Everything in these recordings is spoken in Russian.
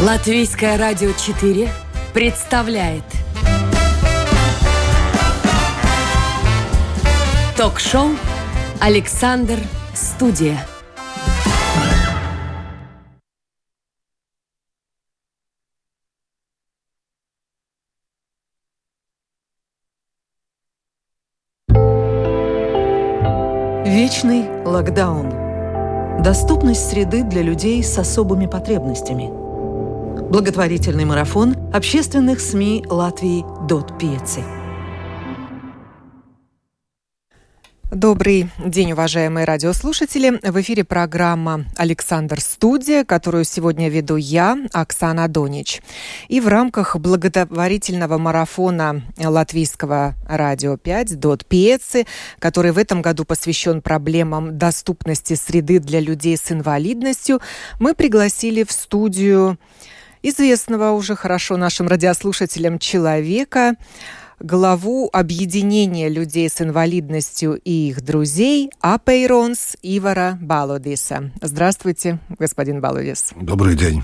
Латвийское радио 4 представляет Ток-шоу «Александр Студия». Вечный локдаун. Доступность среды для людей с особыми потребностями. Благотворительный марафон общественных СМИ Латвии «Дот Пьецы». Добрый день, уважаемые радиослушатели. В эфире программа «Александр Студия», которую сегодня веду я, Оксана Донич. И в рамках благотворительного марафона латвийского радио 5 «Дот Пьецы», который в этом году посвящен проблемам доступности среды для людей с инвалидностью, мы пригласили в студию известного уже хорошо нашим радиослушателям человека, главу объединения людей с инвалидностью и их друзей Апейронс Ивара Балодиса. Здравствуйте, господин Балодис. Добрый день.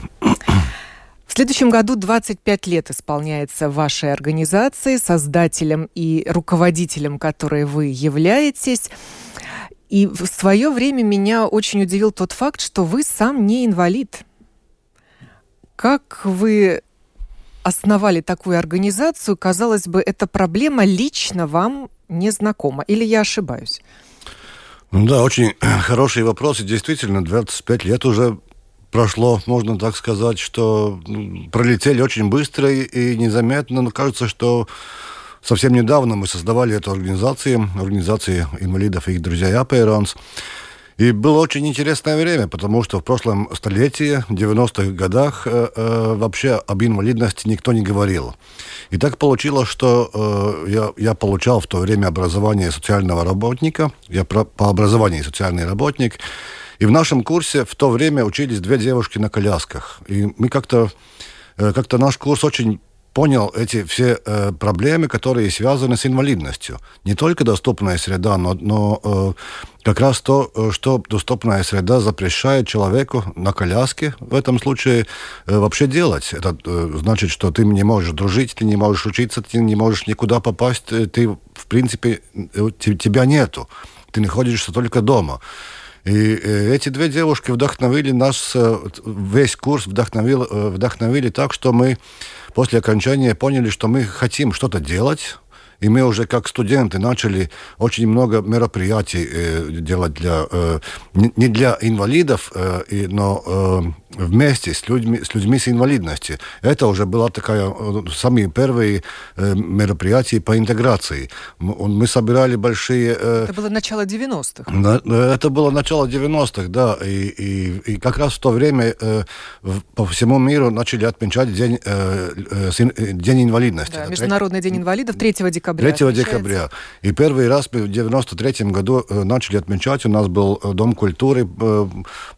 В следующем году 25 лет исполняется вашей организации, создателем и руководителем которой вы являетесь. И в свое время меня очень удивил тот факт, что вы сам не инвалид. Как вы основали такую организацию, казалось бы, эта проблема лично вам не знакома. Или я ошибаюсь? Ну да, очень хороший вопрос. И действительно, 25 лет уже прошло, можно так сказать, что ну, пролетели очень быстро и незаметно. Но кажется, что совсем недавно мы создавали эту организацию, организацию инвалидов и их друзья Апейронс. И было очень интересное время, потому что в прошлом столетии, в 90-х годах, э, э, вообще об инвалидности никто не говорил. И так получилось, что э, я, я получал в то время образование социального работника, я про, по образованию социальный работник, и в нашем курсе в то время учились две девушки на колясках. И мы как-то э, как-то наш курс очень понял эти все э, проблемы, которые связаны с инвалидностью. Не только доступная среда, но, но э, как раз то, э, что доступная среда запрещает человеку на коляске в этом случае э, вообще делать. Это э, значит, что ты не можешь дружить, ты не можешь учиться, ты не можешь никуда попасть, э, ты, в принципе, э, тебя нету. Ты находишься только дома. И э, эти две девушки вдохновили нас, весь курс вдохновил, вдохновили так, что мы после окончания поняли, что мы хотим что-то делать, и мы уже как студенты начали очень много мероприятий э, делать для, э, не для инвалидов, э, но э, вместе с людьми, с людьми с инвалидностью. Это уже была такая э, самые первые э, мероприятия по интеграции. Мы собирали большие... Э, это было начало 90-х. Это было начало 90-х, да. И, и, и как раз в то время по всему миру начали отмечать День, день инвалидности. Да, Международный день инвалидов 3 декабря декабря. 3 декабря. И первый раз мы в 93 году начали отмечать. У нас был Дом культуры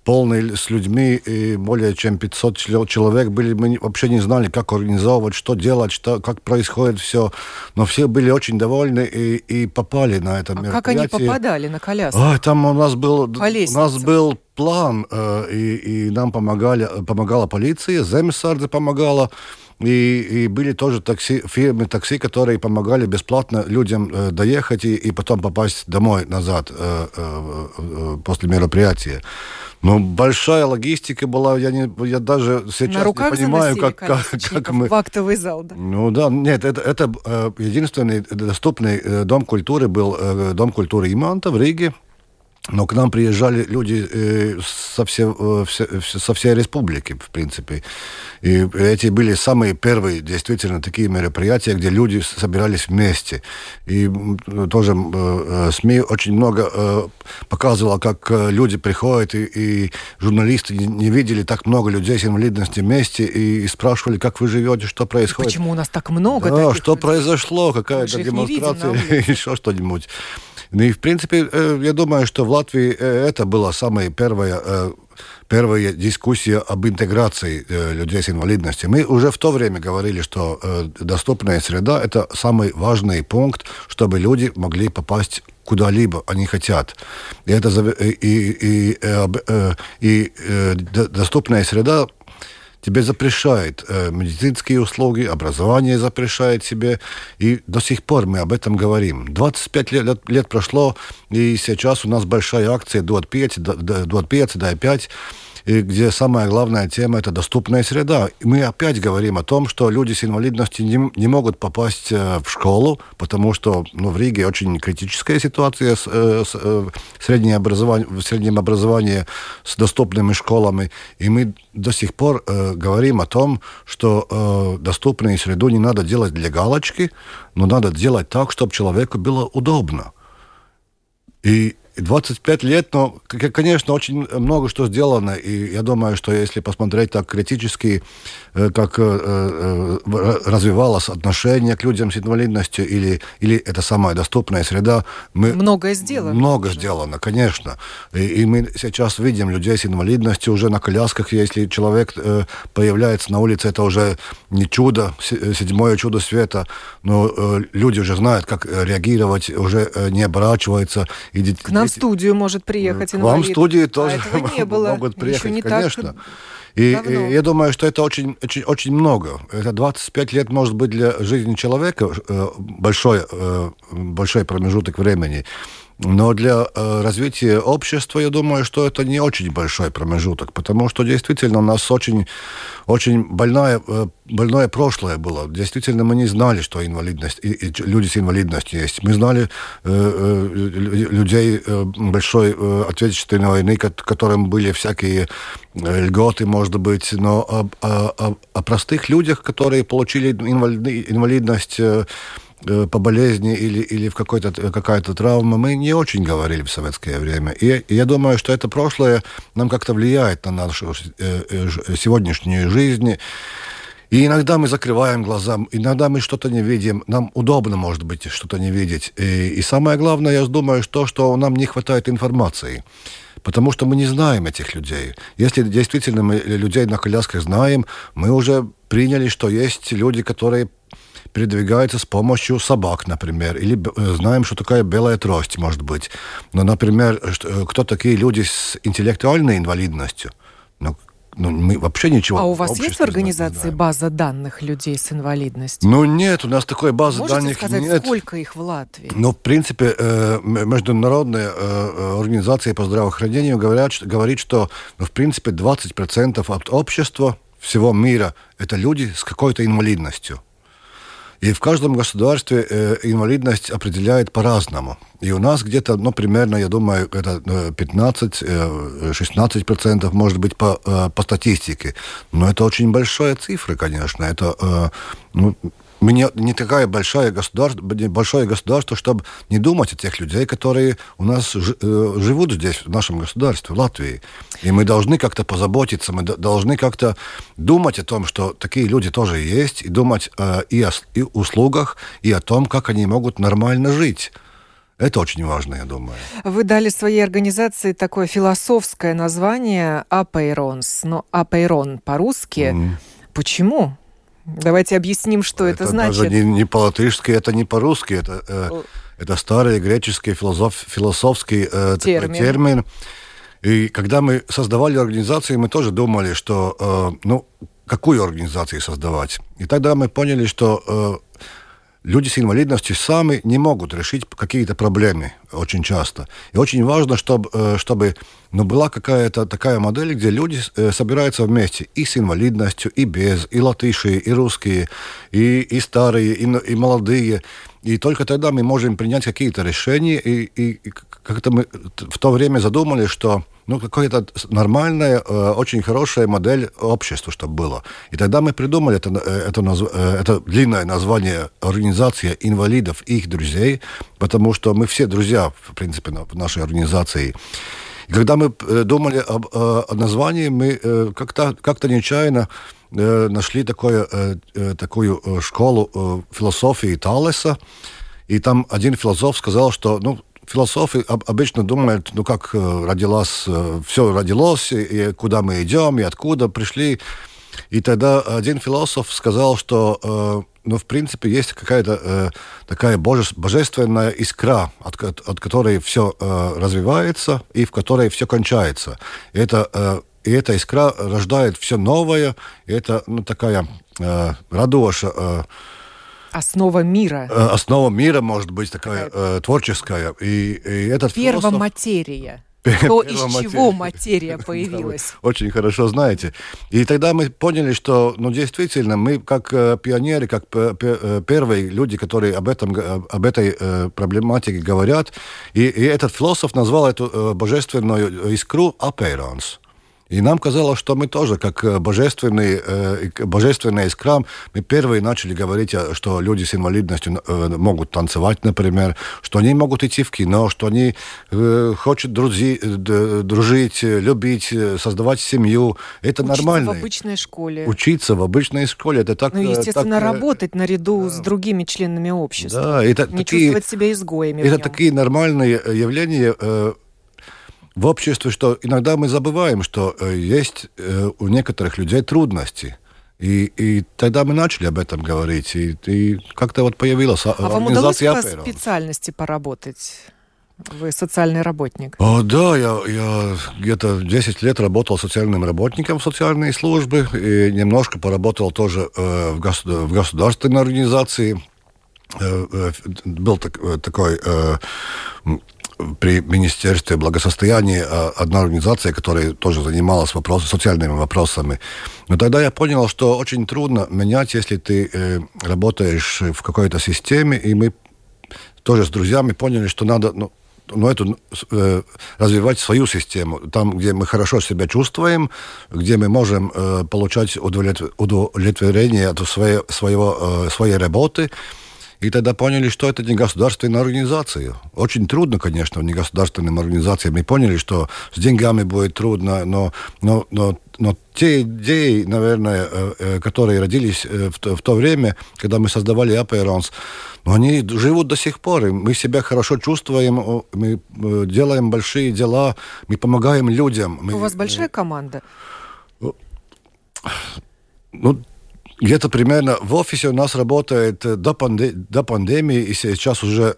полный с людьми, и более чем 500 человек были. Мы вообще не знали, как организовывать, что делать, что, как происходит все. Но все были очень довольны и, и попали на это а мероприятие. как они попадали на коляску? А, там у нас был, у нас был план, и, и нам помогали, помогала полиция, Земсардзе помогала. И, и были тоже такси, фирмы такси, которые помогали бесплатно людям э, доехать и, и потом попасть домой назад э, э, э, после мероприятия. Ну, большая логистика была, я, не, я даже сейчас не понимаю, как, как, как мы... В актовый зал, да? Ну да, нет, это, это э, единственный доступный э, дом культуры был э, Дом культуры Иманта в Риге. Но к нам приезжали люди э, со, все, э, все, со всей республики, в принципе. И эти были самые первые, действительно, такие мероприятия, где люди собирались вместе. И тоже э, СМИ очень много э, показывало, как люди приходят, и, и журналисты не видели так много людей с инвалидностью вместе, и, и спрашивали, как вы живете, что происходит. Почему у нас так много Да, что людей? произошло, какая-то демонстрация, еще что-нибудь. Ну и, в принципе, э, я думаю, что в Латвии э, это была самая первая э, первая дискуссия об интеграции э, людей с инвалидностью. Мы уже в то время говорили, что э, доступная среда – это самый важный пункт, чтобы люди могли попасть куда-либо они хотят. И, это, и, и, и, и, и доступная среда тебе запрещает э, медицинские услуги, образование запрещает себе, и до сих пор мы об этом говорим. 25 лет, лет прошло, и сейчас у нас большая акция «Дуот 5», «Дуот 5», «Дай 5», и где самая главная тема – это доступная среда. И мы опять говорим о том, что люди с инвалидностью не, не могут попасть э, в школу, потому что ну, в Риге очень критическая ситуация с, э, с э, среднее в среднем образовании с доступными школами. И мы до сих пор э, говорим о том, что э, доступную среду не надо делать для галочки, но надо делать так, чтобы человеку было удобно. И 25 лет, но, конечно, очень много что сделано, и я думаю, что если посмотреть так критически, э, как э, э, развивалось отношение к людям с инвалидностью, или, или это самая доступная среда, мы... Многое сделано. Много сделано, конечно. И, и мы сейчас видим людей с инвалидностью уже на колясках, если человек появляется на улице, это уже не чудо, седьмое чудо света, но люди уже знают, как реагировать, уже не оборачиваются. И К нам в студию может приехать инвалид. Вам в студии тоже а не было. могут приехать, не конечно. Так и, и я думаю, что это очень, очень, очень много. Это 25 лет может быть для жизни человека э, большой, э, большой промежуток времени. Но для э, развития общества, я думаю, что это не очень большой промежуток, потому что действительно у нас очень, очень больное, э, больное прошлое было. Действительно, мы не знали, что инвалидность, и, и люди с инвалидностью есть. Мы знали э, э, людей э, большой э, отечественной войны, которым были всякие льготы, может быть, но о, о, о, простых людях, которые получили инвалидность, по болезни или, или в какой-то, какая-то травма, мы не очень говорили в советское время. И, и я думаю, что это прошлое нам как-то влияет на нашу э, э, сегодняшнюю жизнь. И иногда мы закрываем глаза, иногда мы что-то не видим. Нам удобно, может быть, что-то не видеть. И, и самое главное, я думаю, то, что нам не хватает информации. Потому что мы не знаем этих людей. Если действительно мы людей на колясках знаем, мы уже приняли, что есть люди, которые передвигаются с помощью собак, например, или э, знаем, что такая белая трость может быть. Но, например, э, кто такие люди с интеллектуальной инвалидностью? Ну, ну, мы вообще ничего. А у вас есть в организации база данных людей с инвалидностью? Ну нет, у нас такой базы Можете данных сказать, нет. сколько их в Латвии? Ну, в принципе, э, международная э, организация по здравоохранению говорят, что, говорит, что, ну, в принципе, 20% от общества всего мира это люди с какой-то инвалидностью. И в каждом государстве э, инвалидность определяет по-разному. И у нас где-то, ну, примерно, я думаю, это 15-16% э, может быть по, э, по статистике. Но это очень большая цифра, конечно. Это, э, ну, мы не, не такая большая государство, большое государство, чтобы не думать о тех людей, которые у нас ж, э, живут здесь, в нашем государстве, в Латвии. И мы должны как-то позаботиться, мы должны как-то думать о том, что такие люди тоже есть, и думать э, и о и услугах, и о том, как они могут нормально жить. Это очень важно, я думаю. Вы дали своей организации такое философское название «Апейронс». Но «Апейрон» по-русски. Mm. Почему? Давайте объясним, что это, это значит. Даже не, не по-латышски, это не по-русски, это, э, это старый греческий философ, философский э, термин. Такой термин. И когда мы создавали организацию, мы тоже думали, что, э, ну, какую организацию создавать. И тогда мы поняли, что э, люди с инвалидностью сами не могут решить какие-то проблемы очень часто. И очень важно, чтобы, э, чтобы ну, была какая-то такая модель, где люди э, собираются вместе и с инвалидностью, и без, и латыши, и русские, и, и старые, и, и молодые. И только тогда мы можем принять какие-то решения. И, и, и как-то мы в то время задумали, что ну, какая-то нормальная, э, очень хорошая модель общества, чтобы было. И тогда мы придумали это, э, это, э, это длинное название «Организация инвалидов и их друзей», потому что мы все друзья, в принципе, в нашей организации. И когда мы думали об, о названии, мы как-то как нечаянно нашли такое, такую школу философии Талеса, и там один философ сказал, что ну, философы обычно думают, ну как э, родилась, э, все родилось, и куда мы идем, и откуда пришли. И тогда один философ сказал, что э, ну, в принципе, есть какая-то такая боже, божественная искра, от, от которой все развивается и в которой все кончается. И это и эта искра рождает все новое, и это ну, такая э, Основа мира. Э, основа мира может быть такая э, творческая. И, и этот Первоматерия. То, из чего материя появилась. Очень хорошо знаете. И тогда мы поняли, что, ну, действительно, мы как э, пионеры, как э, первые люди, которые об, этом, об этой э, проблематике говорят, и, и этот философ назвал эту божественную искру апейранс. И нам казалось, что мы тоже, как э, божественный, э, божественный искрам, мы первые начали говорить, э, что люди с инвалидностью могут танцевать, например, что они могут идти в кино, что они хотят друзи, дружить, любить, создавать семью. Это Учиться нормально. в обычной школе. Учиться в обычной школе. Это так... Ну, естественно, так, работать наряду да. с другими членами общества. Да, это Не такие, чувствовать себя изгоями Это такие нормальные явления в обществе, что иногда мы забываем, что э, есть э, у некоторых людей трудности. И, и тогда мы начали об этом говорить, и, и как-то вот появилась а вам удалось по специальности поработать? Вы социальный работник. О, да, я, я где-то 10 лет работал социальным работником в социальной службе и немножко поработал тоже э, в, гос, в государственной организации. Э, э, был так, э, такой э, при Министерстве благосостояния а, одна организация, которая тоже занималась вопросами, социальными вопросами. Но тогда я понял, что очень трудно менять, если ты э, работаешь в какой-то системе, и мы тоже с друзьями поняли, что надо ну, ну, эту, э, развивать свою систему, там, где мы хорошо себя чувствуем, где мы можем э, получать удовлетворение от своей, своего, э, своей работы, и тогда поняли, что это не государственная организация. Очень трудно, конечно, не государственным организациям. Мы поняли, что с деньгами будет трудно, но, но, но, но те идеи, наверное, э, э, которые родились э, в то, в то время, когда мы создавали Аперонс, они живут до сих пор. И мы себя хорошо чувствуем, мы делаем большие дела, мы помогаем людям. У вас большая команда? Ну, где-то примерно в офисе у нас работает до, панде до пандемии, и сейчас уже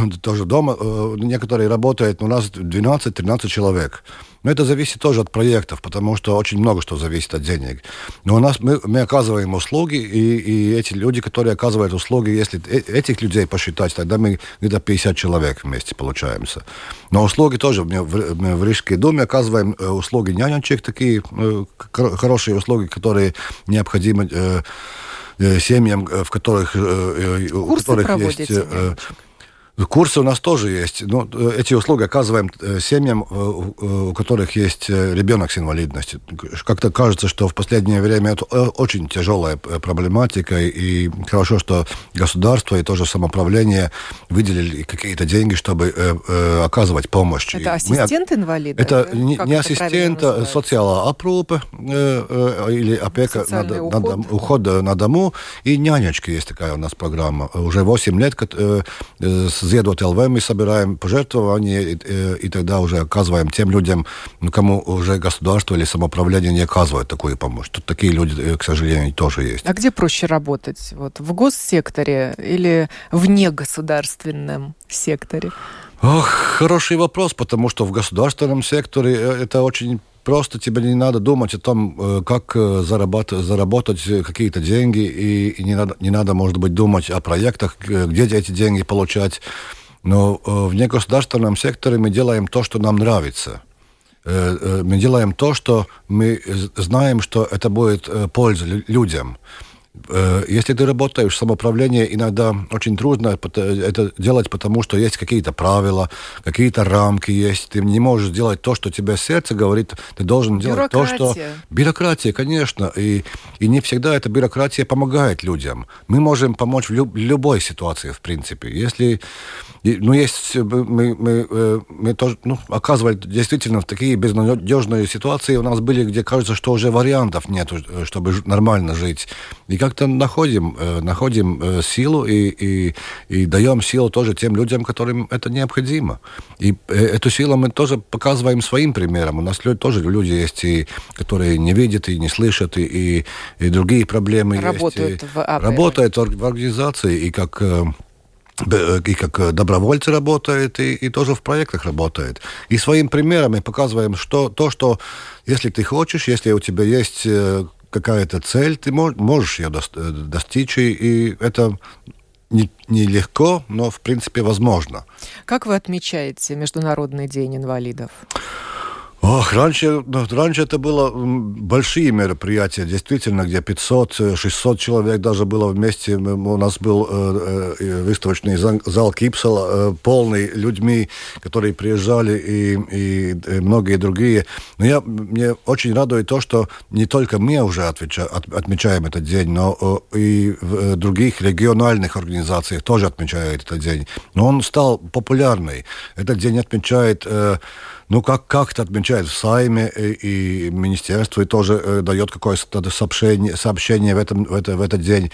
тоже дома э, некоторые работают, у нас 12-13 человек. Но это зависит тоже от проектов, потому что очень много что зависит от денег. Но у нас мы, мы оказываем услуги, и, и эти люди, которые оказывают услуги, если э, этих людей посчитать, тогда мы где-то 50 человек вместе получаемся. Но услуги тоже, мы в, мы в Рижской доме оказываем э, услуги нянечек, такие э, хорошие услуги, которые необходимы семьям, в которых, Курсы у которых есть... Нянечек? Курсы у нас тоже есть. Ну, эти услуги оказываем э, семьям, э, у которых есть э, ребенок с инвалидностью. Как-то кажется, что в последнее время это очень тяжелая проблематика, и хорошо, что государство и тоже самоуправление выделили какие-то деньги, чтобы оказывать помощь. Это ассистент инвалида? Это не, не ассистент, а социальная опрупа или опека, над, уход. Над, уход на дому, и нянечки есть такая у нас программа. Уже 8 лет с Ziedot LV мы собираем пожертвования и, и, и тогда уже оказываем тем людям, ну, кому уже государство или самоуправление не оказывает такую помощь. Тут такие люди, э, к сожалению, тоже есть. А где проще работать? Вот в госсекторе или в негосударственном секторе? Ох, хороший вопрос, потому что в государственном секторе э, это очень просто тебе не надо думать о том, э, как заработать, заработать какие-то деньги, и, и не, надо, не надо, может быть, думать о проектах, где эти деньги получать. Но э, в негосударственном секторе мы делаем то, что нам нравится. Э, мы делаем то, что мы знаем, что это будет польза людям. Э, если ты работаешь в самоуправлении, иногда очень трудно это делать, потому что есть какие-то правила, какие-то рамки есть. Ты не можешь сделать то, что тебе сердце говорит. Ты должен делать то, что... Бюрократия, конечно. И, и не всегда эта бюрократия помогает людям. Мы можем помочь в люб... любой ситуации, в принципе. Если... Ну, есть... Мы, мы, э, мы тоже ну, оказывали действительно в такие безнадежные ситуации у нас были, где кажется, что уже вариантов нет, э, чтобы нормально жить. И как-то находим, э, находим э, силу и, и, и даем силу тоже тем людям, которым это необходимо. И э, эту силу мы тоже показываем своим примером. У нас тоже люди есть, и, которые не видят и не слышат, и, и, и другие проблемы работают есть. В АП. Работают в организации, и как и как добровольцы работает, и, и тоже в проектах работает. И своим примером мы показываем, что то, что если ты хочешь, если у тебя есть какая-то цель, ты можешь ее достичь, и это нелегко, не но в принципе возможно. Как вы отмечаете Международный день инвалидов? Ох, раньше, ну, раньше это было большие мероприятия, действительно, где 500-600 человек даже было вместе. У нас был э, э, выставочный зал Кипсела, э, полный людьми, которые приезжали, и, и, и многие другие. Но я, мне очень радует то, что не только мы уже отвеча, от, отмечаем этот день, но э, и в э, других региональных организациях тоже отмечают этот день. Но он стал популярный. Этот день отмечает... Э, ну, как, как это отмечает в Сайме и, и министерство, и тоже э, дает какое-то сообщение, сообщение в, этом, в, это, в этот день.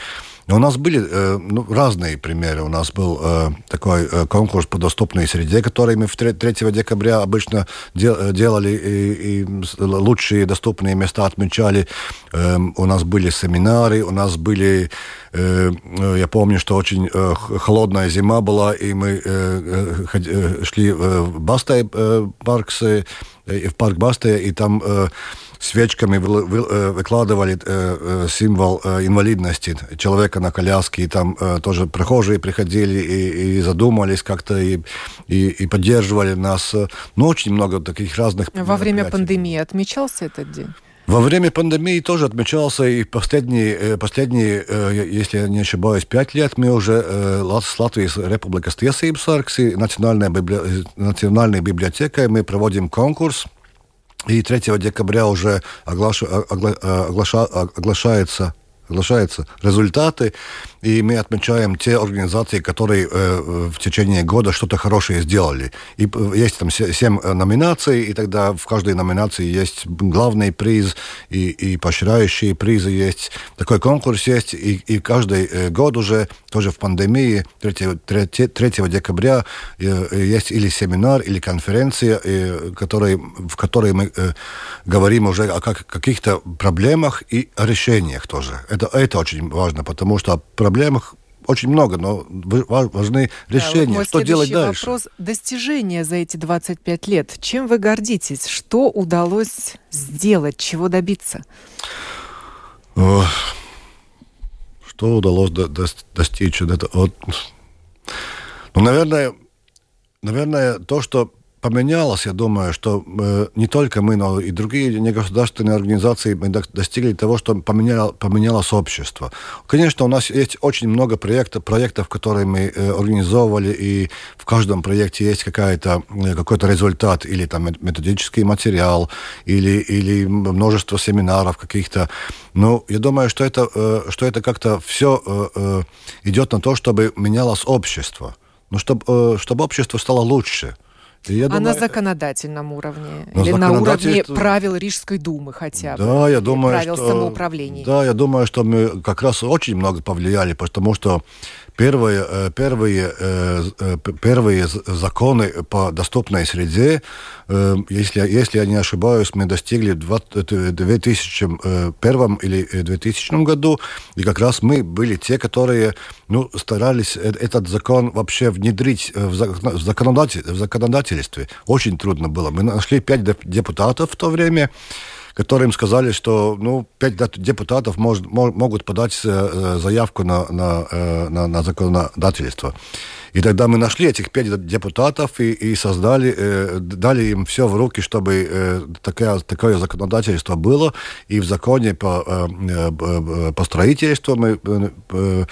У нас были э, ну, разные примеры. У нас был э, такой э, конкурс по доступной среде, который мы 3, 3 декабря обычно дел, э, делали, и, и лучшие доступные места отмечали. Э, у нас были семинары, у нас были... Э, я помню, что очень э, холодная зима была, и мы э, э, шли в Бастай э, паркс, э, в парк Бастай, и там... Э, свечками э, выкладывали э, э, символ инвалидности человека на коляске, и там тоже прохожие приходили и, и задумались как-то, и, и, и поддерживали нас. Ну, очень много таких разных Во время пандемии отмечался этот день? Во время пандемии тоже отмечался, и последние, последние если я не ошибаюсь, пять лет мы уже с Латвии Республикас Tiesības sargs, национальная, библи... национальной библиотекой мы проводим конкурс и 3 декабря уже оглаш... огла... оглаша... оглашается оглашаются результаты, и мы отмечаем те организации, которые э, в течение года что-то хорошее сделали. И есть там семь номинаций, и тогда в каждой номинации есть главный приз и, и поощряющие призы есть. Такой конкурс есть, и, и каждый год уже, тоже в пандемии, 3, 3, 3 декабря э, есть или семинар, или конференция, э, который, в которой мы э, говорим уже о как, каких-то проблемах и о решениях тоже. Это, это очень важно, потому что проблемы проблемах очень много, но важны решения. Да, вот что делать дальше? вопрос достижения за эти 25 лет. Чем вы гордитесь? Что удалось сделать? Чего добиться? Что удалось до, до, достичь? Это, вот, ну, наверное, наверное, то, что поменялось, я думаю, что э, не только мы, но и другие негосударственные организации мы достигли того, что поменяло, поменялось общество. Конечно, у нас есть очень много проектов, проектов которые мы э, организовывали, и в каждом проекте есть какая-то, э, какой-то результат, или там методический материал, или, или множество семинаров каких-то. Но я думаю, что это, э, что это как-то все э, э, идет на то, чтобы менялось общество. Ну, чтобы, э, чтобы общество стало лучше. Я а думаю, на законодательном уровне? На или на уровне правил Рижской думы хотя бы? Да, я думаю, правил что... самоуправления? Да, я думаю, что мы как раз очень много повлияли, потому что первые, э, первые, э, э, первые законы по доступной среде, если, если я не ошибаюсь, мы достигли в 2001 или 2000 году, и как раз мы были те, которые ну, старались этот закон вообще внедрить в законодательстве. Очень трудно было. Мы нашли пять депутатов в то время, которым сказали, что ну, пять депутатов мож, могут подать э, заявку на, на, э, на, на законодательство. И тогда мы нашли этих пять депутатов и, и создали, э, дали им все в руки, чтобы э, такое, такое законодательство было. И в законе по, э, э, по строительству мы э, э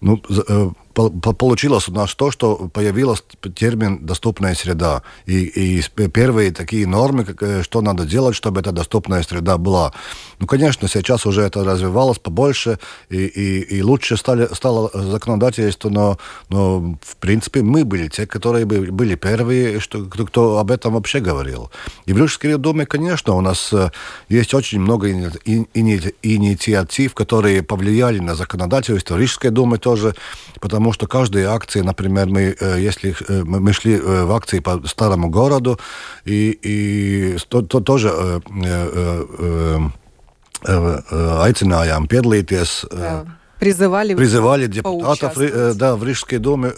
ну, э, получилось у нас то, что появился термин «доступная среда». И, и первые такие нормы, э, что надо делать, чтобы эта доступная среда была. Ну, конечно, сейчас уже это развивалось побольше, и, и, и лучше стали, стало законодательство, но, но, в принципе, мы были те, которые были первые, что, кто, кто об этом вообще говорил. И в Рижской думе, конечно, у нас э, есть очень много инициатив, которые повлияли на законодательство. Рижской думы тоже, потому потому что каждые акции, например, мы, э, если э, мы шли э, в акции по старому городу, и, и то, то тоже aicinājām piedalīties. Jā. Призывали, призывали депутатов, да, в Рижской думе,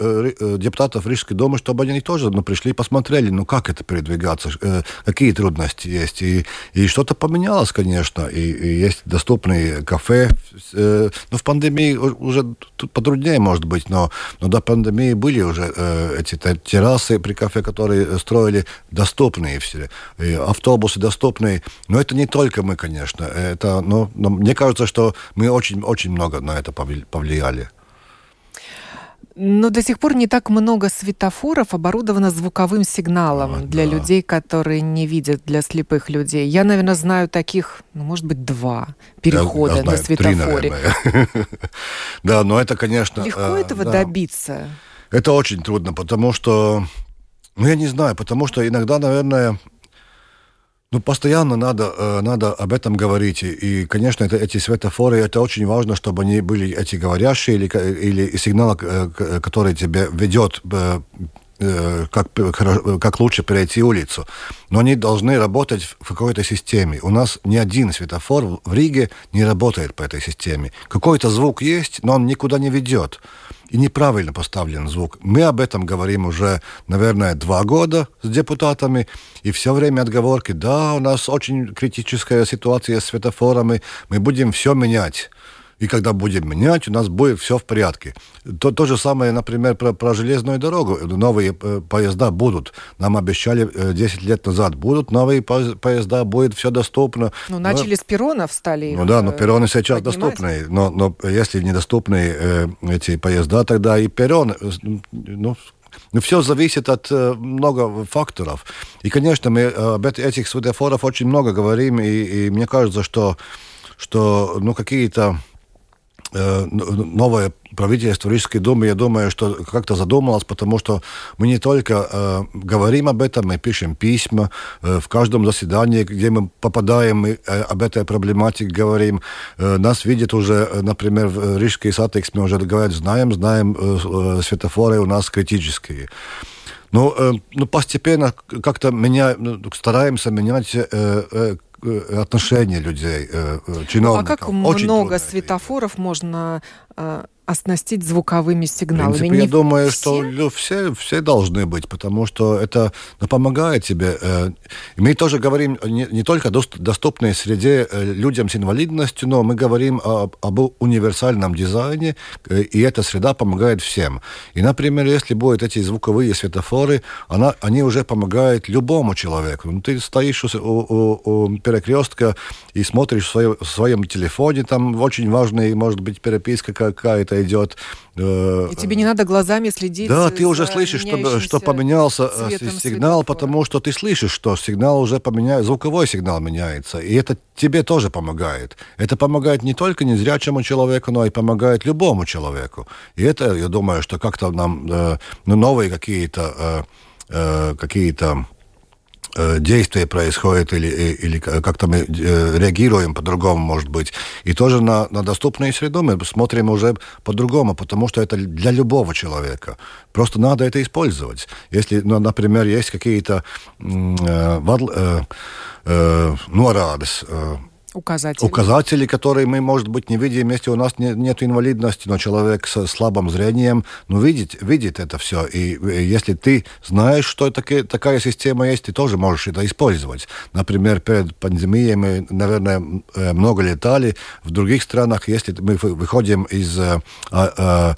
депутатов Рижской думы, чтобы они тоже ну, пришли посмотрели, ну как это передвигаться, какие трудности есть. И, и что-то поменялось, конечно, и, и есть доступные кафе. Ну, в пандемии уже тут потруднее, может быть, но, но до пандемии были уже эти террасы при кафе, которые строили, доступные все, и автобусы доступные. Но это не только мы, конечно. Это, ну, но мне кажется, что мы очень, очень много на это повлияли. Но до сих пор не так много светофоров оборудовано звуковым сигналом а, для да. людей, которые не видят, для слепых людей. Я, наверное, знаю таких, ну, может быть, два перехода я, я знаю, на светофоре. Три, да, но это, конечно... Легко э, этого да. добиться? Это очень трудно, потому что... Ну, я не знаю, потому что иногда, наверное, ну, постоянно надо, э, надо об этом говорить. И, конечно, это, эти светофоры, это очень важно, чтобы они были эти говорящие или, или сигналы, э, который тебя ведет э, как, как лучше перейти улицу. Но они должны работать в какой-то системе. У нас ни один светофор в Риге не работает по этой системе. Какой-то звук есть, но он никуда не ведет и неправильно поставлен звук. Мы об этом говорим уже, наверное, два года с депутатами, и все время отговорки, да, у нас очень критическая ситуация с светофорами, мы будем все менять и когда будем менять, у нас будет все в порядке. То, то же самое, например, про, про железную дорогу. Новые э, поезда будут. Нам обещали э, 10 лет назад будут новые поезда, будет все доступно. Ну, начали но, с перронов, стали Ну да, но перроны сейчас поднимать. доступны. Но, но если недоступны э, эти поезда, тогда и перрон, э, ну, ну, все зависит от э, много факторов. И, конечно, мы э, об этих светофорах очень много говорим, и, и мне кажется, что, что ну, какие-то Э, новое правительство Рижской думы, я думаю, что как-то задумалось, потому что мы не только э, говорим об этом, мы пишем письма, э, в каждом заседании, где мы попадаем, мы э, об этой проблематике говорим. Э, нас видят уже, э, например, в Рижской сатекс, мы уже говорят, знаем, знаем, э, э, светофоры у нас критические. Ну, э, ну постепенно как-то меня, ну, стараемся менять э, отношения людей, э, э, чиновников. А как Очень много светофоров можно оснастить звуковыми сигналами? В принципе, не я думаю, все? что все, все должны быть, потому что это ну, помогает тебе. Э, мы тоже говорим не, не только доступной среде э, людям с инвалидностью, но мы говорим об, об универсальном дизайне, э, и эта среда помогает всем. И, например, если будут эти звуковые светофоры, она, они уже помогают любому человеку. Ну, ты стоишь у, у, у перекрестка и смотришь в, свое, в своем телефоне, там очень важный, может быть, переписка какая-то, идет. Э, и тебе не надо глазами следить. Да, ты уже слышишь, что, что поменялся э, сигнал, светофора. потому что ты слышишь, что сигнал уже поменяется, звуковой сигнал меняется, и это тебе тоже помогает. Это помогает не только незрячему человеку, но и помогает любому человеку. И это, я думаю, что как-то нам э, ну, новые какие-то э, э, какие-то действие происходит или, или как-то мы э, реагируем по-другому, может быть. И тоже на, на доступную среду мы смотрим уже по-другому, потому что это для любого человека. Просто надо это использовать. Если, ну, например, есть какие-то э, э, э, норades, э, Указатели. Указатели, которые мы, может быть, не видим, если у нас не, нет инвалидности, но человек с слабым зрением, ну, видит, видит это все. И, и если ты знаешь, что таки, такая система есть, ты тоже можешь это использовать. Например, перед пандемией мы, наверное, э, много летали. В других странах, если мы выходим из э, а,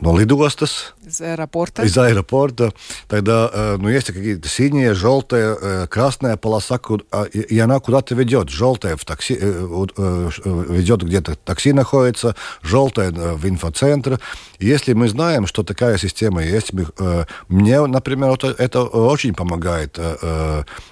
ну, лидостас, из аэропорта. Из аэропорта. Тогда, э, ну, есть какие-то синие, желтые, красная полоса, а, и она куда-то ведет. Желтая в такси э, э, ведет где-то такси находится, желтое э, в инфоцентр. Если мы знаем, что такая система есть, мне, например, это очень помогает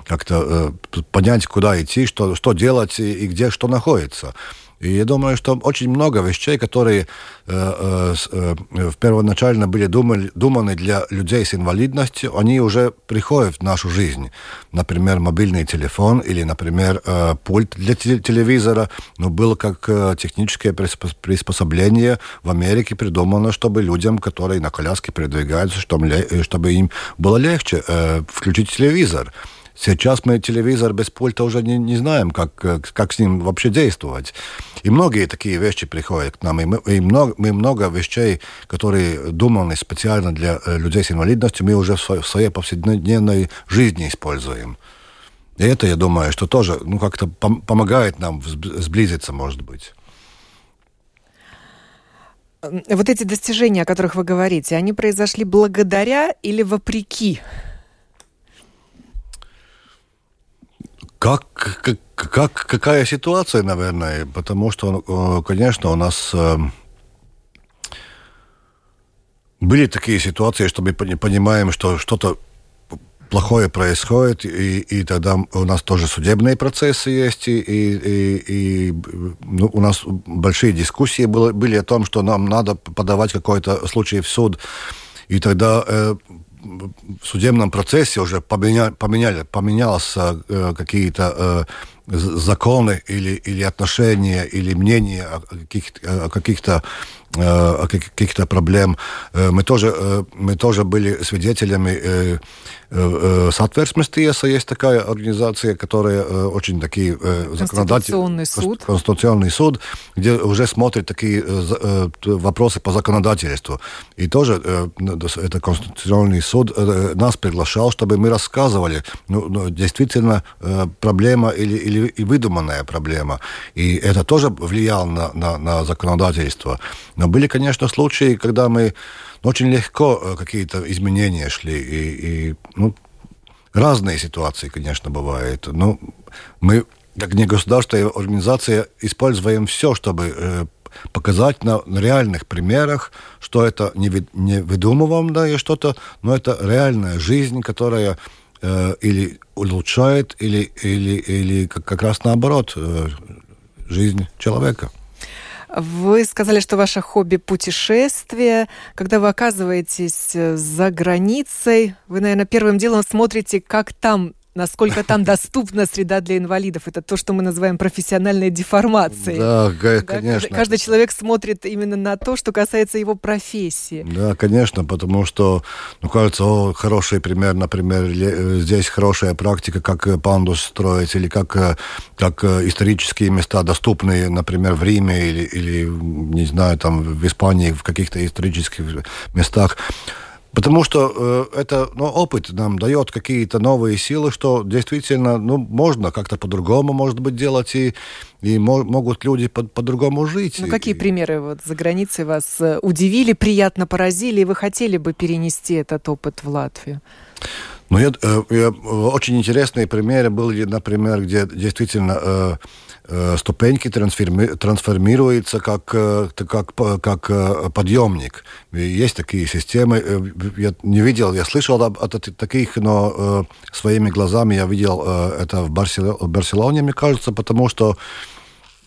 как-то понять, куда идти, что, что делать и где что находится. И я думаю, что очень много вещей, которые э, э, э, первоначально были думали, думаны для людей с инвалидностью, они уже приходят в нашу жизнь. Например, мобильный телефон или, например, э, пульт для телевизора. Но было как э, техническое приспособление в Америке придумано, чтобы людям, которые на коляске передвигаются, чтобы, чтобы им было легче э, включить телевизор. Сейчас мы телевизор без пульта уже не, не знаем, как, как с ним вообще действовать. И многие такие вещи приходят к нам. И мы, и много, мы много вещей, которые думаны специально для э, людей с инвалидностью, мы уже в своей, в своей повседневной жизни используем. И это, я думаю, что тоже ну, как-то пом- помогает нам сблизиться, может быть. Вот эти достижения, о которых вы говорите, они произошли благодаря или вопреки? Как, как, как, какая ситуация, наверное, потому что, э, конечно, у нас э, были такие ситуации, что мы понимаем, что что-то плохое происходит, и, и тогда у нас тоже судебные процессы есть, и, и, и ну, у нас большие дискуссии было, были о том, что нам надо подавать какой-то случай в суд, и тогда э, судебном процессе уже поменя, поменяли, поменялся э, какие-то э, законы или, или отношения, или мнения о каких-то, о каких-то Э, каких-то проблем. Э, мы тоже, э, мы тоже были свидетелями Тиеса, есть такая организация, которая очень такие законодательные... суд. Конституционный суд, где уже смотрят такие вопросы по законодательству. И тоже это Конституционный суд нас приглашал, чтобы мы рассказывали, ну, ну действительно проблема или, или выдуманная проблема. И это тоже влияло на, на, на законодательство. Но были, конечно, случаи, когда мы ну, очень легко э, какие-то изменения шли. И, и ну, разные ситуации, конечно, бывают. Но мы, как негосударственная организация, используем все, чтобы э, показать на, на реальных примерах, что это не, ви, не выдумываем, да, и что-то, но это реальная жизнь, которая э, или улучшает, или, или, или как, как раз наоборот, э, жизнь человека. Вы сказали, что ваше хобби путешествие. Когда вы оказываетесь э, за границей, вы, наверное, первым делом смотрите, как там насколько там доступна среда для инвалидов. Это то, что мы называем профессиональной деформацией. Да, конечно. Да, каждый человек смотрит именно на то, что касается его профессии. Да, конечно, потому что, ну, кажется, о, хороший пример, например, э, здесь хорошая практика, как э, пандус строить, или как, э, как исторические места доступны, например, в Риме или, или, не знаю, там в Испании, в каких-то исторических местах. Потому что э, это ну, опыт нам дает какие-то новые силы, что действительно ну, можно как-то по-другому, может быть, делать, и, и мо- могут люди по- по-другому жить. Ну, какие и, примеры вот за границей вас э, удивили, приятно поразили, и вы хотели бы перенести этот опыт в Латвию? Ну, я, э, я, очень интересные примеры были, например, где действительно э, Э, ступеньки трансформи трансформируются как, э, как, как э, подъемник. Есть такие системы. Я не видел, я слышал об, о таких, но своими глазами я видел это в Барселоне, мне кажется, потому что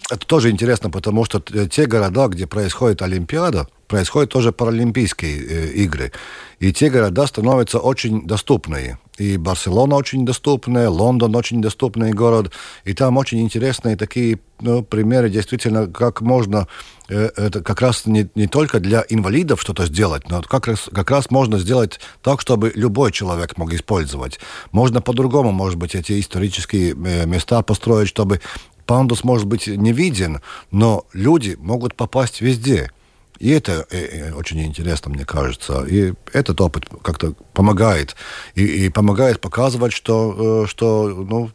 это тоже интересно, потому что те города, где происходит Олимпиада, происходят тоже Паралимпийские э, игры. И те города становятся очень доступные. И Барселона очень доступная, Лондон очень доступный город. И там очень интересные такие ну, примеры, действительно, как можно э, это как раз не, не только для инвалидов что-то сделать, но как раз, как раз можно сделать так, чтобы любой человек мог использовать. Можно по-другому, может быть, эти исторические э, места построить, чтобы пандус может быть не виден, но люди могут попасть везде. И это э, э, очень интересно, мне кажется. И этот опыт как-то помогает. И, и помогает показывать, что, э, что ну,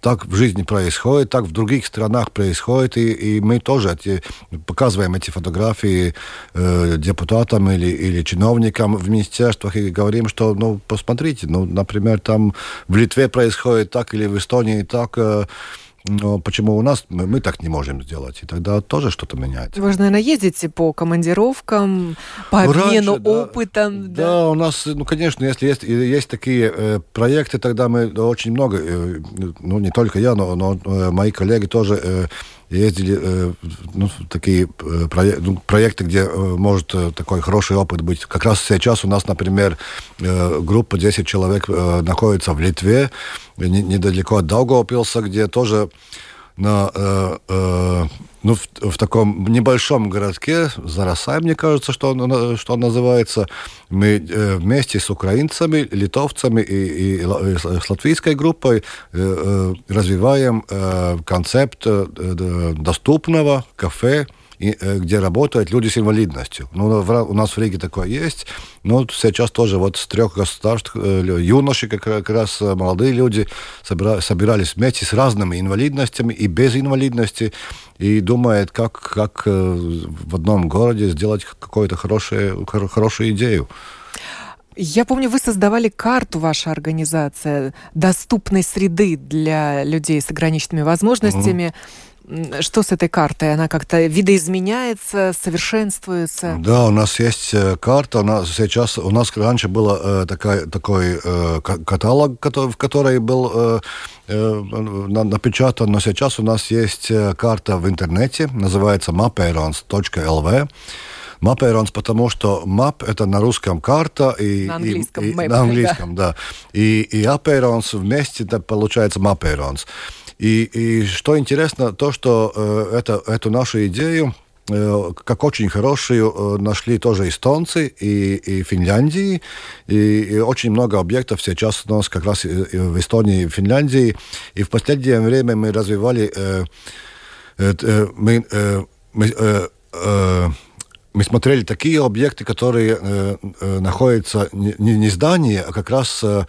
так в жизни происходит, так в других странах происходит, и, и мы тоже эти, показываем эти фотографии э, депутатам или, или чиновникам в министерствах и говорим, что, ну, посмотрите, ну, например, там в Литве происходит так или в Эстонии так, э, но почему у нас мы, мы так не можем сделать? И тогда тоже что-то меняется. Вы же, наверное, ездите по командировкам, по ну, обмену Раньше, опытом. Да. да, у нас, ну, конечно, если есть, есть такие э, проекты, тогда мы очень много, э, ну, не только я, но, но э, мои коллеги тоже э, ездили э, ну, такие э, ну, проекты, где э, может такой хороший опыт быть. Как раз сейчас у нас, например, группа 10 человек находится в Литве, не, недалеко от Даугавпилса, где тоже на, э, э, ну, в, в таком небольшом городке, Зарасай, мне кажется, что он, что он называется. Мы э, вместе с украинцами, литовцами и, и, и с латвийской группой э, э, развиваем э, концепт э, доступного кафе, Э, где работают люди с инвалидностью. Ну, у нас в Риге такое есть. Но сейчас тоже вот с трех государств э, юноши, как раз э, молодые люди, собирались вместе с разными инвалидностями и без инвалидности и думают, как, как в одном городе сделать какую-то хорошую, хорошую идею. Я помню, вы создавали карту, ваша организация, доступной среды для людей с ограниченными возможностями. Mm-hmm что с этой картой? Она как-то видоизменяется, совершенствуется? Да, у нас есть э, карта. У нас сейчас у нас раньше был э, такой, такой э, каталог, который, в который был э, напечатан, но сейчас у нас есть э, карта в интернете, называется mapeirons.lv. Mapeirons, потому что map это на русском карта и на английском, и, и, на английском да. да. И, и вместе это получается Mapeirons. И, и что интересно, то, что э, это, эту нашу идею э, как очень хорошую э, нашли тоже эстонцы и, и Финляндии. И, и очень много объектов сейчас у нас как раз в Эстонии и Финляндии. И в последнее время мы развивали... Э, э, мы, э, мы, э, э, мы смотрели такие объекты, которые э, э, находятся не, не здания, а как раз э,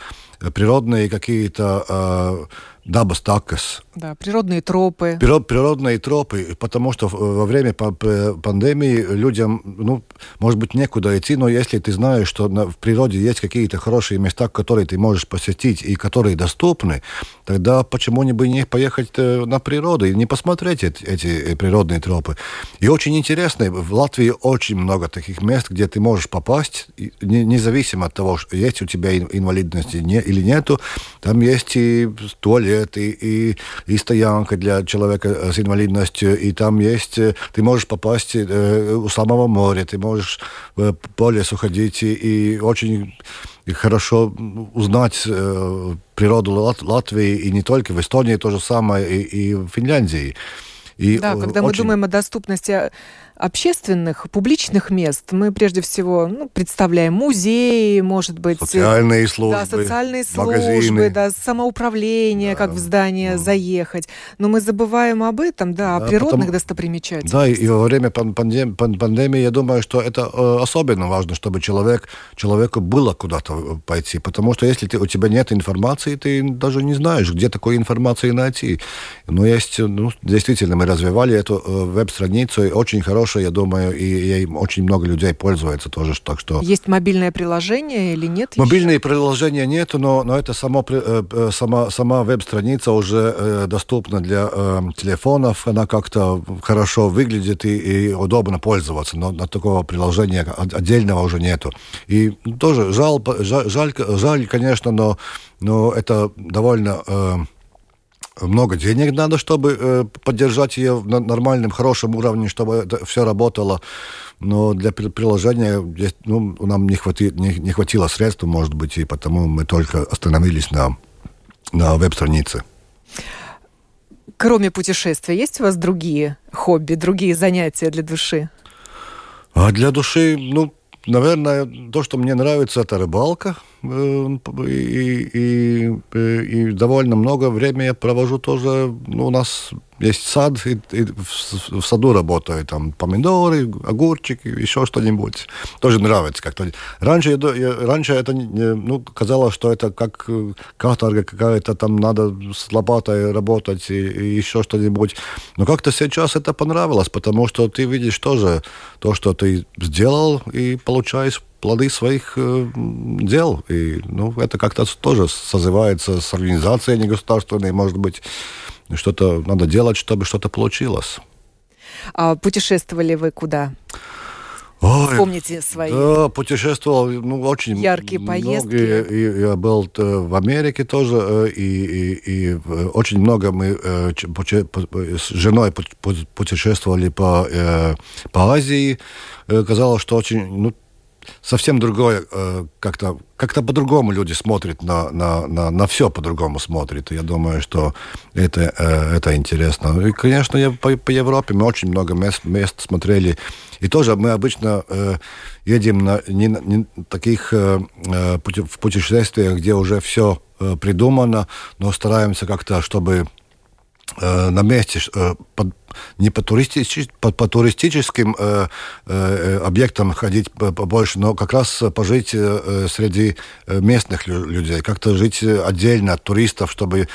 природные какие-то э, dabas takas. Да, природные тропы. Природные тропы, потому что во время пандемии людям, ну, может быть, некуда идти, но если ты знаешь, что в природе есть какие-то хорошие места, которые ты можешь посетить и которые доступны, тогда почему бы не поехать э, на природу и не посмотреть эти, эти природные тропы. И очень интересно, в Латвии очень много таких мест, где ты можешь попасть, независимо от того, есть у тебя инвалидность или нету, там есть и туалет, туалет, и, и, и стоянка для человека э, с инвалидностью, и там есть, э, ты можешь попасть э, у самого моря, ты можешь по лесу ходить, и, и очень хорошо узнать э, природу Лат Латвии, и не только в Эстонии то же самое, и, и в Финляндии. И да, когда очень... мы думаем о доступности общественных, публичных мест мы прежде всего ну, представляем музеи, может быть... Социальные службы, Да, социальные службы, да, самоуправление, да, как в здание да. заехать. Но мы забываем об этом, да, да о природных потому, достопримечательностях. Да, и во время пандем, пандемии я думаю, что это э, особенно важно, чтобы человек, человеку было куда-то пойти. Потому что если ты, у тебя нет информации, ты даже не знаешь, где такой информации найти. Но есть, ну, действительно, мы развивали эту э, веб-страницу, и очень хорошая хорошая, я думаю, и, и очень много людей пользуется тоже, так что... Есть мобильное приложение или нет? Мобильные еще? приложения нету, но, но это само, э, э, сама, сама веб-страница уже э, доступна для э, телефонов, она как-то хорошо выглядит и, и удобно пользоваться, но на такого приложения отдельного уже нету. И тоже жаль, жаль, жаль конечно, но, но это довольно... Э, много денег надо, чтобы э, поддержать ее на нормальном, хорошем уровне, чтобы это все работало. Но для приложения ну, нам не, хвати, не, не хватило средств, может быть, и потому мы только остановились на, на веб-странице. Кроме путешествия, есть у вас другие хобби, другие занятия для души? А для души, ну, наверное, то, что мне нравится, это рыбалка. Э, и, и, и довольно много времени я провожу тоже. Ну, у нас есть сад, и, и в, в саду работаю, там помидоры, огурчики, еще что-нибудь. Тоже нравится как-то. Раньше, я, раньше это ну, казалось, что это как э, каторга какая-то, там надо с лопатой работать и, и еще что-нибудь. Но как-то сейчас это понравилось, потому что ты видишь тоже то, что ты сделал, и получаешь плоды своих э, дел. И ну, это как-то тоже созывается с организацией негосударственной, может быть, что-то надо делать, чтобы что-то получилось. А путешествовали вы куда? Ой, Вспомните свои да, путешествовал ну, очень яркие поездки. И, я был э, в Америке тоже, э, и, и, и очень много мы э, с женой путешествовали по, по Азии. Казалось, что очень ну, совсем другое, э, как-то как по-другому люди смотрят на, на, на, на все по-другому смотрят. я думаю, что это, э, это интересно. И, конечно, я, по, по Европе мы очень много мест, мест смотрели. И тоже мы обычно э, едем на не, не таких э, пути, в путешествиях, где уже все э, придумано, но стараемся как-то, чтобы э, на месте э, под, не по, туристическим, по, по туристическим э, э, объектам ходить побольше, но как раз пожить э, среди местных людей, как-то жить отдельно от туристов, чтобы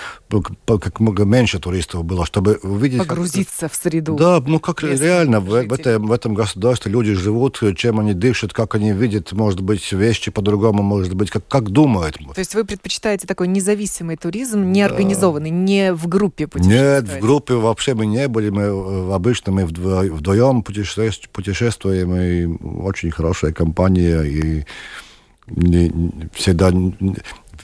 как много меньше туристов было, чтобы увидеть... Погрузиться в среду. Да, ну как реально в, в, этом, в этом государстве люди живут, чем они дышат, как они видят, может быть, вещи по-другому, может быть, как, как думают. То есть вы предпочитаете такой независимый туризм, неорганизованный, да. не в группе путешествовать? Нет, в группе вообще мы не были, мы Э, обычно мы вдвоем путешествуем, и очень хорошая компания, и всегда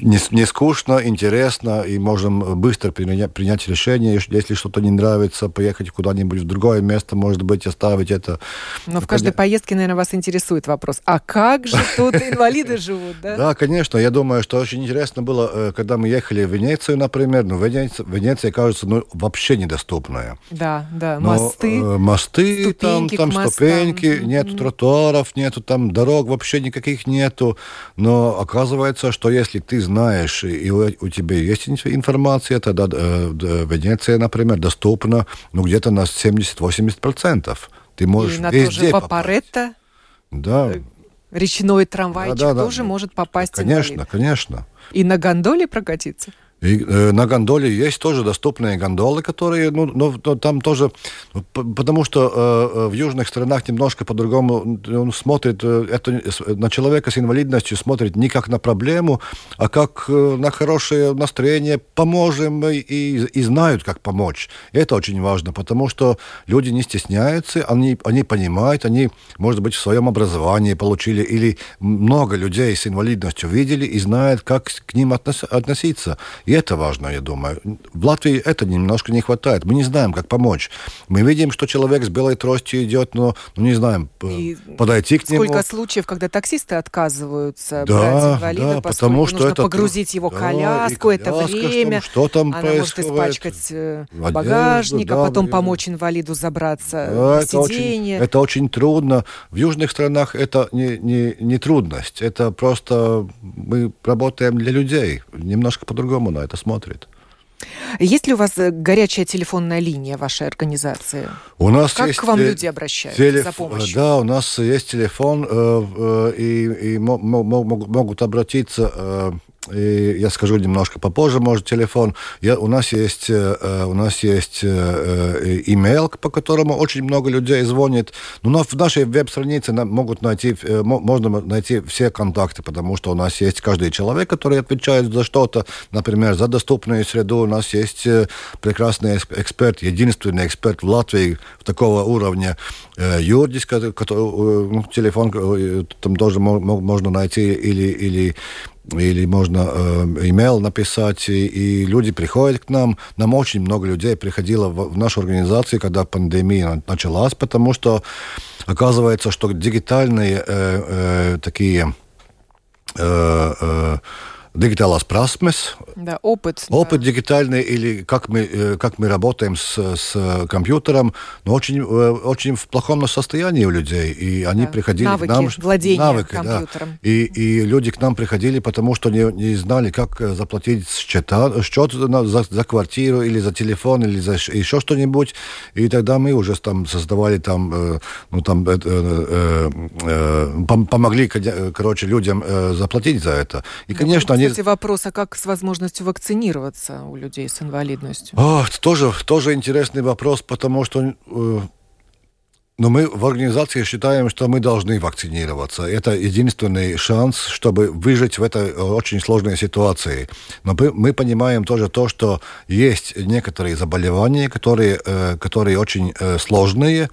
не, не скучно, интересно, и можем быстро принять, принять решение, если что-то не нравится, поехать куда-нибудь в другое место, может быть, оставить это. Но в каждой поездке, наверное, вас интересует вопрос, а как же тут инвалиды живут, да? Да, конечно. Я думаю, что очень интересно было, э, когда мы ехали в Венецию, например, ну, Венеция, Венеция кажется, ну, вообще недоступная. Да, да, мосты. Э, мосты, там, там ступеньки, нету тротуаров, нету там дорог, вообще никаких нету. Но оказывается, что если ты знаешь, и у, тебя есть информация, тогда э, Венеция, например, доступна ну, где-то на 70-80%. Ты можешь и на везде то же Вапоретто, да. речной трамвайчик да, да, тоже да. может попасть Конечно, конечно. И на гондоле прокатиться? И, э, на гондоле есть тоже доступные гондолы, которые, ну, но там тоже, потому что э, в южных странах немножко по-другому он смотрит э, это, на человека с инвалидностью смотрит не как на проблему, а как э, на хорошее настроение, поможем и, и знают, как помочь. И это очень важно, потому что люди не стесняются, они, они понимают, они, может быть, в своем образовании получили, или много людей с инвалидностью видели и знают, как к ним относиться. И это важно, я думаю. В Латвии это немножко не хватает. Мы не знаем, как помочь. Мы видим, что человек с белой тростью идет, но ну, не знаем, И подойти к сколько нему. Сколько случаев, когда таксисты отказываются да, брать инвалида, да, потому что нужно это... погрузить его да, коляску, это время. Что, что там Она происходит? может испачкать э, Одежду, багажник, да, а потом да, помочь инвалиду забраться да, это сиденье. Очень, это очень трудно. В южных странах это не, не, не трудность. Это просто мы работаем для людей. Немножко по-другому на это смотрит. Есть ли у вас э, горячая телефонная линия вашей организации? У нас как есть к вам люди обращаются телеф... за помощью? Да, у нас есть телефон, э, э, и, и могут обратиться э, и я скажу немножко попозже, может, телефон. Я, у нас есть, э, у нас есть э, имейл, по которому очень много людей звонит. Но в нашей веб-странице могут найти, э, можно найти все контакты, потому что у нас есть каждый человек, который отвечает за что-то. Например, за доступную среду у нас есть э, прекрасный эксперт, единственный эксперт в Латвии такого уровня. Э, Юрдис, который, э, ну, телефон э, там тоже можно найти или, или или можно э, имейл написать, и, и люди приходят к нам. Нам очень много людей приходило в, в нашу организацию, когда пандемия началась, потому что оказывается, что дигитальные э, э, такие э, э, digitālās prasmes, да, опыт, опыт да. дигитальный или как мы, э, как мы работаем с, с компьютером, но очень, э, очень в плохом состоянии у людей. И они да. приходили навыки, к нам... владения навыки, компьютером. Да. И, и люди к нам приходили, потому что не, не знали, как э, заплатить счета, счет за, за квартиру или за телефон или за еще что-нибудь. И тогда мы уже там создавали там, ну, там э, э, э, помогли, короче, людям заплатить за это. И, конечно, они... Кстати, вопрос, а как с возможностью вакцинироваться у людей с инвалидностью? О, тоже, тоже интересный вопрос, потому что... Э, но мы в организации считаем, что мы должны вакцинироваться. Это единственный шанс, чтобы выжить в этой очень сложной ситуации. Но мы, мы понимаем тоже то, что есть некоторые заболевания, которые, э, которые очень э, сложные,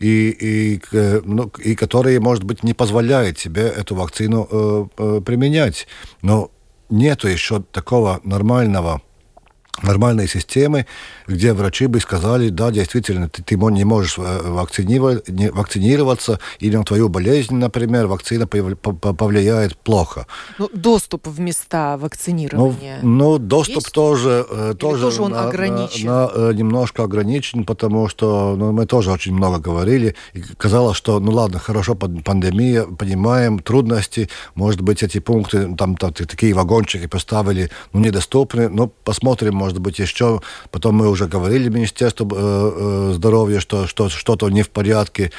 и, и, ну, и которые, может быть, не позволяют себе эту вакцину э, э, применять. Но нету еще такого нормального нормальной системы, где врачи бы сказали, да, действительно, ты, ты не можешь э, вакцинироваться, или на твою болезнь, например, вакцина повлияет плохо. Ну, доступ в места вакцинирования. Ну, ну доступ есть? тоже, э, тоже, тоже он на, ограничен? На, на, э, немножко ограничен, потому что ну, мы тоже очень много говорили, и казалось, что, ну ладно, хорошо, пандемия, понимаем, трудности, может быть, эти пункты, там, там такие вагончики поставили, ну, недоступны, но посмотрим, может быть, еще, потом мы уже говорили Министерству э, э, здоровья, что, что что-то не в порядке.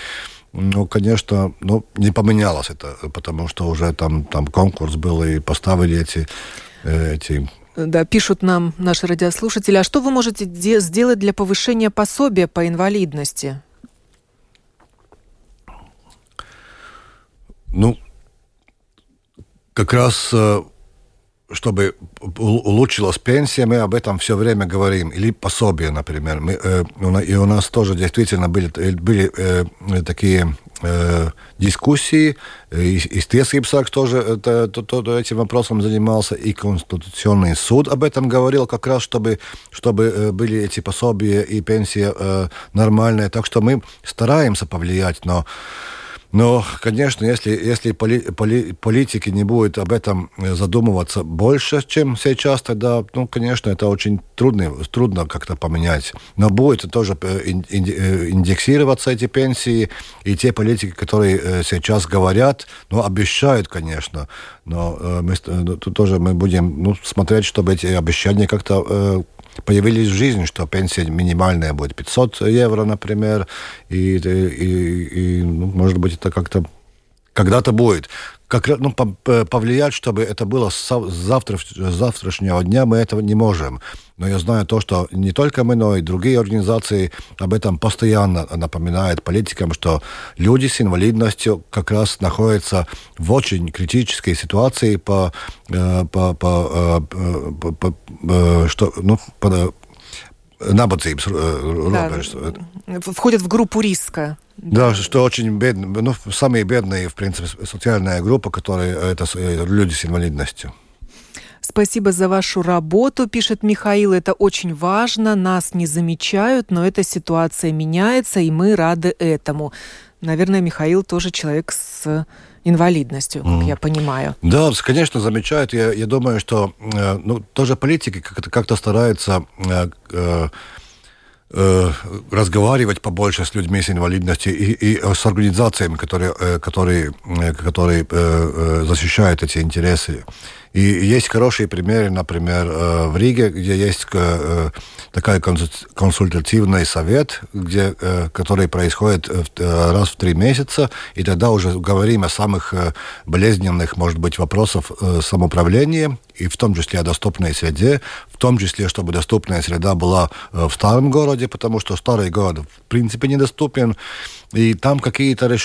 Ну, конечно, ну, не поменялось это, потому что уже там, там конкурс был и поставили эти, э, эти да, пишут нам наши радиослушатели. А что вы можете сделать для повышения пособия по инвалидности? Ну, как раз чтобы улучшилась пенсия, мы об этом все время говорим. Или пособие, например. Мы, э, и у нас тоже действительно были, э, были э, такие э, дискуссии. И, и тоже это, то, то, этим вопросом занимался. И Конституционный суд об этом говорил как раз, чтобы, чтобы э, были эти пособия и пенсия э, нормальные. Так что мы стараемся повлиять, но но, конечно, если, если поли, поли, политики не будут об этом задумываться больше, чем сейчас, тогда, ну, конечно, это очень трудно, трудно как-то поменять. Но будет тоже э, э, индексироваться эти пенсии, и те политики, которые э, сейчас говорят, ну, обещают, конечно, но мы, тут тоже мы будем ну, смотреть, чтобы эти обещания как-то появились в жизни, что пенсия минимальная будет 500 евро, например, и, и, и ну, может быть, это как-то когда-то будет. Как, ну, повлиять, чтобы это было с завтрашнего дня, мы этого не можем. Но я знаю то, что не только мы, но и другие организации об этом постоянно напоминают политикам, что люди с инвалидностью как раз находятся в очень критической ситуации по, э, по, по, э, по, по, по что, ну, по, набadzības robežas. Да, входят в группу риска. Да, что очень бедные, ну, самые бедные, в принципе, социальная группа, которые это люди с инвалидностью. Спасибо за вашу работу, пишет Михаил. Это очень важно. Нас не замечают, но эта ситуация меняется, и мы рады этому. Наверное, Михаил тоже человек с инвалидностью, как mm. я понимаю. Да, конечно, замечают. Я, я думаю, что э, ну, тоже политики как-то, как-то стараются э, э, э, разговаривать побольше с людьми с инвалидностью и, и с организациями, которые, э, которые, э, которые э, защищают эти интересы. И есть хорошие примеры, например, э, в Риге, где есть э, такой консультативный совет, где, э, который происходит раз в три месяца, и тогда уже говорим о самых болезненных, может быть, вопросах самоуправления, и в том числе о доступной среде, в том числе, чтобы доступная среда была в старом городе, потому что старый город в принципе недоступен, и там какие-то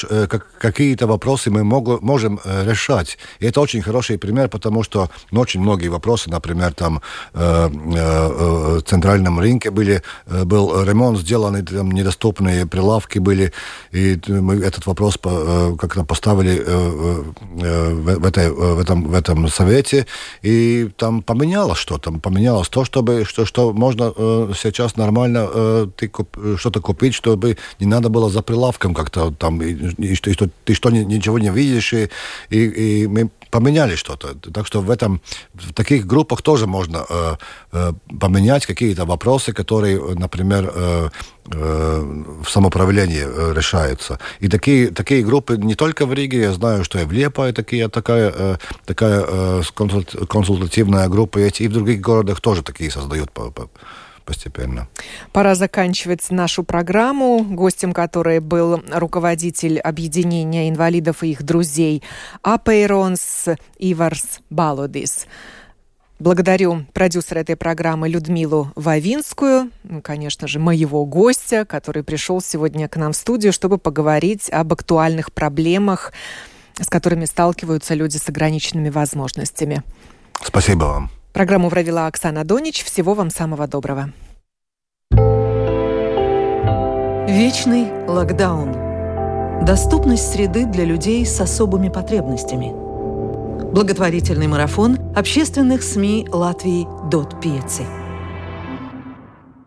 какие вопросы мы можем решать. И это очень хороший пример, потому что ну, очень многие вопросы, например, там э, э, в центральном рынке были, э, был ремонт сделан, там недоступные прилавки были, и мы этот вопрос как-то поставили в, этой, в, этом, в этом совете, и там поменялось что-то, поменялось то, чтобы, что, что можно сейчас нормально ты куп, что-то купить, чтобы не надо было за прилавком как-то там, и, и, и что ты что ничего не видишь, и, и, и мы поменяли что-то. Так что в этом, в таких группах тоже можно э, э, поменять какие-то вопросы, которые, например, э, э, в самоуправлении э, решаются. И такие, такие группы не только в Риге, я знаю, что и в Лепае такие, такая, э, такая э, консультативная группа и в других городах тоже такие создают постепенно. Пора заканчивать нашу программу, гостем которой был руководитель объединения инвалидов и их друзей Апейронс Иварс Балодис. Благодарю продюсера этой программы Людмилу Вавинскую, ну, конечно же, моего гостя, который пришел сегодня к нам в студию, чтобы поговорить об актуальных проблемах, с которыми сталкиваются люди с ограниченными возможностями. Спасибо вам. Программу провела Оксана Донич. Всего вам самого доброго. Вечный локдаун. Доступность среды для людей с особыми потребностями. Благотворительный марафон общественных СМИ Латвии «Дот Пьецы».